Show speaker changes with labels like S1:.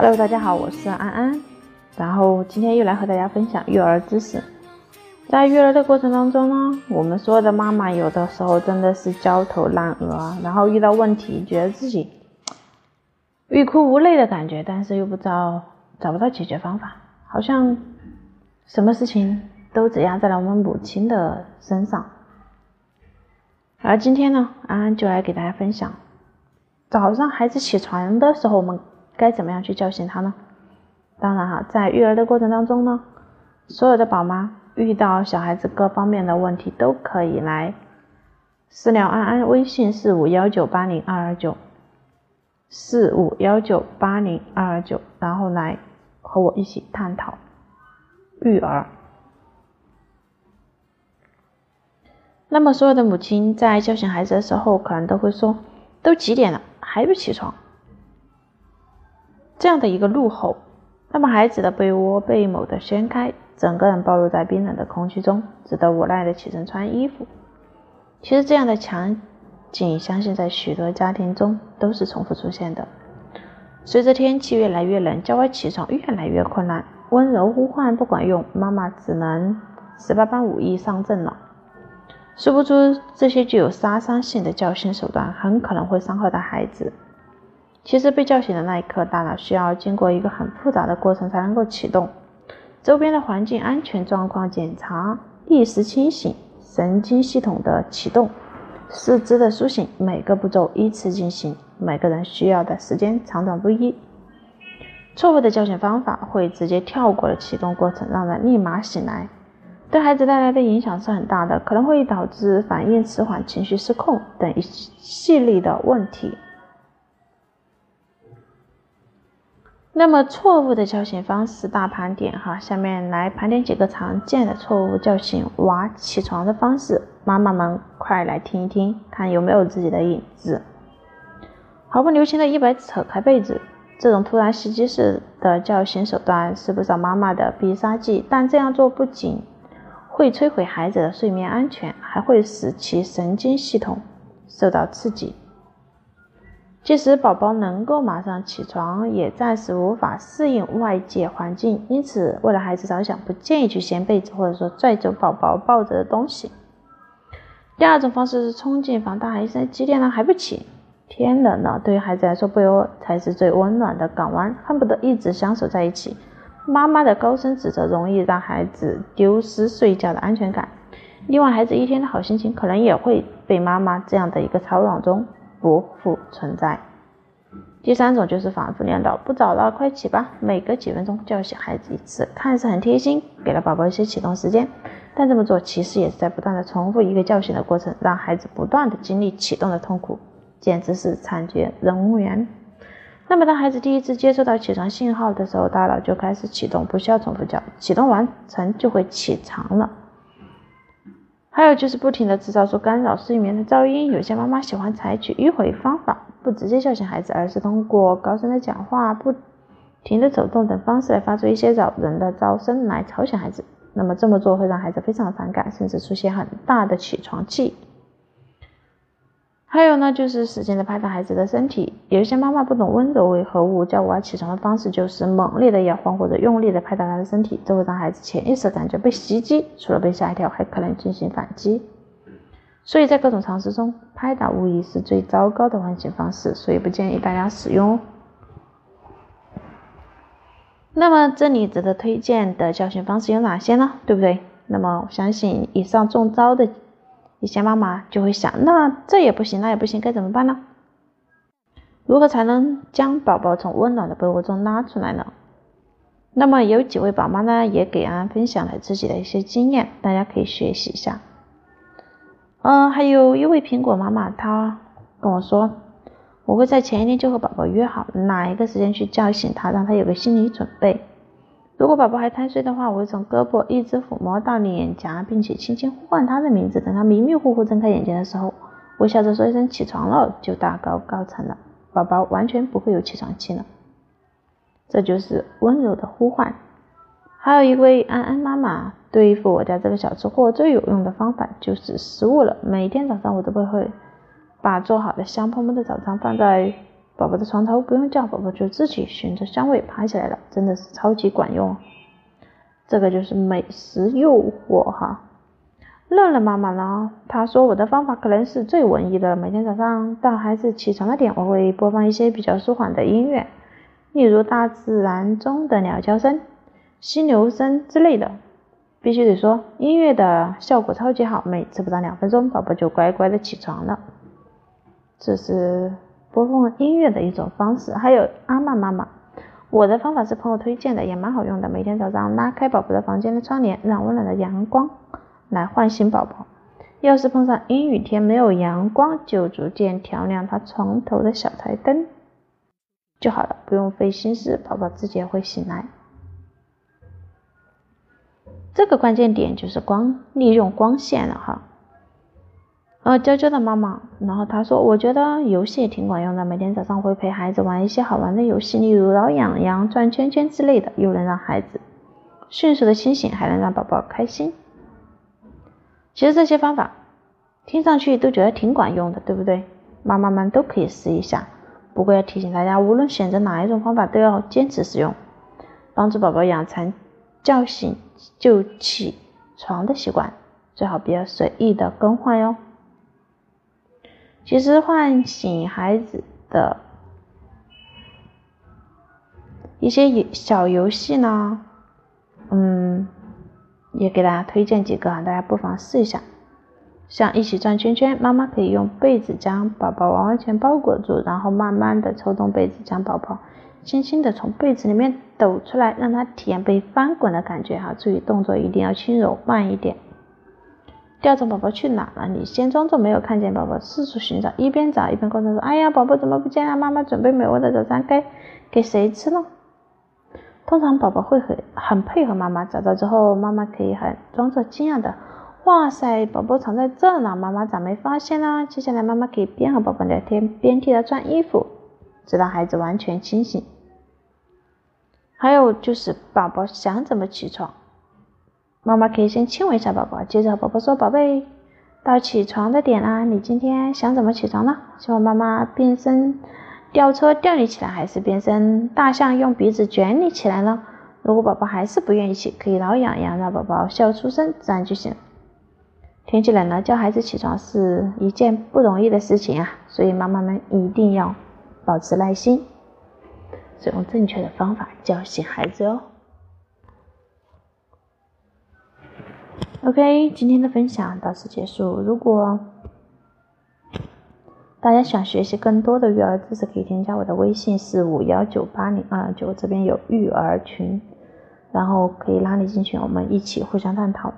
S1: Hello，大家好，我是安安，然后今天又来和大家分享育儿知识。在育儿的过程当中呢，我们所有的妈妈有的时候真的是焦头烂额，然后遇到问题，觉得自己欲哭无泪的感觉，但是又不知道找不到解决方法，好像什么事情都只压在了我们母亲的身上。而今天呢，安安就来给大家分享，早上孩子起床的时候，我们该怎么样去叫醒他呢？当然哈，在育儿的过程当中呢，所有的宝妈遇到小孩子各方面的问题，都可以来私聊安安，微信四五幺九八零二二九四五幺九八零二二九，然后来和我一起探讨育儿。那么，所有的母亲在叫醒孩子的时候，可能都会说：“都几点了，还不起床？”这样的一个怒吼，那么孩子的被窝被猛地掀开，整个人暴露在冰冷的空气中，只得无奈的起身穿衣服。其实，这样的场景，相信在许多家庭中都是重复出现的。随着天气越来越冷，叫我起床越来越困难，温柔呼唤不管用，妈妈只能十八般武艺上阵了。说不出，这些具有杀伤性的叫醒手段很可能会伤害到孩子。其实，被叫醒的那一刻，大脑需要经过一个很复杂的过程才能够启动：周边的环境安全状况检查、意识清醒、神经系统的启动、四肢的苏醒，每个步骤依次进行。每个人需要的时间长短不一。错误的叫醒方法会直接跳过了启动过程，让人立马醒来。对孩子带来的影响是很大的，可能会导致反应迟缓、情绪失控等一系列的问题。那么，错误的叫醒方式大盘点哈，下面来盘点几个常见的错误叫醒娃起床的方式，妈妈们快来听一听，看有没有自己的影子。毫不留情的一把扯开被子，这种突然袭击式的叫醒手段是不少妈妈的必杀技，但这样做不仅会摧毁孩子的睡眠安全，还会使其神经系统受到刺激。即使宝宝能够马上起床，也暂时无法适应外界环境，因此为了孩子着想，不建议去掀被子，或者说拽走宝宝抱着的东西。第二种方式是冲进房大喊一声：“几点了还不起？”天冷了，对于孩子来说，被窝才是最温暖的港湾，恨不得一直相守在一起。妈妈的高声指责容易让孩子丢失睡觉的安全感，另外孩子一天的好心情可能也会被妈妈这样的一个吵嚷中不复存在。第三种就是反复念叨，不早了，快起吧，每隔几分钟叫醒孩子一次，看似很贴心，给了宝宝一些启动时间，但这么做其实也是在不断的重复一个叫醒的过程，让孩子不断的经历启动的痛苦，简直是惨绝人寰。那么，当孩子第一次接收到起床信号的时候，大脑就开始启动，不需要重复叫，启动完成就会起床了。还有就是不停的制造出干扰睡眠的噪音，有些妈妈喜欢采取迂回方法，不直接叫醒孩子，而是通过高声的讲话、不停的走动等方式来发出一些扰人的噪声来吵醒孩子。那么这么做会让孩子非常反感，甚至出现很大的起床气。还有呢，就是使劲的拍打孩子的身体。有一些妈妈不懂温柔为何物，叫娃起床的方式就是猛烈的摇晃或者用力的拍打他的身体，这会让孩子潜意识感觉被袭击，除了被吓一跳，还可能进行反击。所以在各种尝试中，拍打无疑是最糟糕的唤醒方式，所以不建议大家使用。那么这里值得推荐的教训方式有哪些呢？对不对？那么我相信以上中招的。一些妈妈就会想，那这也不行，那也不行，该怎么办呢？如何才能将宝宝从温暖的被窝中拉出来呢？那么有几位宝妈呢，也给安安分享了自己的一些经验，大家可以学习一下。嗯，还有一位苹果妈妈，她跟我说，我会在前一天就和宝宝约好哪一个时间去叫醒他，让他有个心理准备。如果宝宝还贪睡的话，我会从胳膊一直抚摸到脸颊，并且轻轻呼唤他的名字。等他迷迷糊糊睁开眼睛的时候，微笑着说一声“起床了”，就大功告成了。宝宝完全不会有起床气了。这就是温柔的呼唤。还有一位安安妈妈，对付我家这个小吃货最有用的方法就是食物了。每天早上我都会会把做好的香喷喷的早餐放在宝宝的床头不用叫，宝宝就自己循着香味爬起来了，真的是超级管用。这个就是美食诱惑哈。乐乐妈妈呢，她说我的方法可能是最文艺的，每天早上到孩子起床的点，我会播放一些比较舒缓的音乐，例如大自然中的鸟叫声、溪流声之类的。必须得说，音乐的效果超级好，每次不到两分钟，宝宝就乖乖的起床了。这是。播放音乐的一种方式，还有阿曼妈妈，我的方法是朋友推荐的，也蛮好用的。每天早上拉开宝宝的房间的窗帘，让温暖的阳光来唤醒宝宝。要是碰上阴雨天没有阳光，就逐渐调亮他床头的小台灯就好了，不用费心思，宝宝自己也会醒来。这个关键点就是光，利用光线了哈。呃，娇娇的妈妈，然后她说，我觉得游戏也挺管用的，每天早上会陪孩子玩一些好玩的游戏，例如挠痒痒、转圈圈之类的，又能让孩子迅速的清醒，还能让宝宝开心。其实这些方法听上去都觉得挺管用的，对不对？妈妈们都可以试一下。不过要提醒大家，无论选择哪一种方法，都要坚持使用，帮助宝宝养成叫醒就起床的习惯，最好不要随意的更换哟。其实唤醒孩子的一些小游戏呢，嗯，也给大家推荐几个啊，大家不妨试一下。像一起转圈圈，妈妈可以用被子将宝宝完完全包裹住，然后慢慢的抽动被子，将宝宝轻轻的从被子里面抖出来，让他体验被翻滚的感觉哈。注意动作一定要轻柔慢一点。调查宝宝去哪了？你先装作没有看见宝宝，四处寻找，一边找一边观察说：“哎呀，宝宝怎么不见了？妈妈准备美味的早餐该给谁吃呢？”通常宝宝会很很配合妈妈，找到之后，妈妈可以很装作惊讶的：“哇塞，宝宝藏在这呢，妈妈咋没发现呢？”接下来妈妈可以边和宝宝聊天边替他穿衣服，直到孩子完全清醒。还有就是宝宝想怎么起床。妈妈可以先亲吻一下宝宝，接着宝宝说：“宝贝，到起床的点啦，你今天想怎么起床呢？希望妈妈变身吊车吊你起来，还是变身大象用鼻子卷你起来呢？如果宝宝还是不愿意起，可以挠痒痒，让宝宝笑出声，自然就行。天气冷了，叫孩子起床是一件不容易的事情啊，所以妈妈们一定要保持耐心，使用正确的方法叫醒孩子哦。” OK，今天的分享到此结束。如果大家想学习更多的育儿知识，可以添加我的微信是五幺九八零二九，这边有育儿群，然后可以拉你进群，我们一起互相探讨。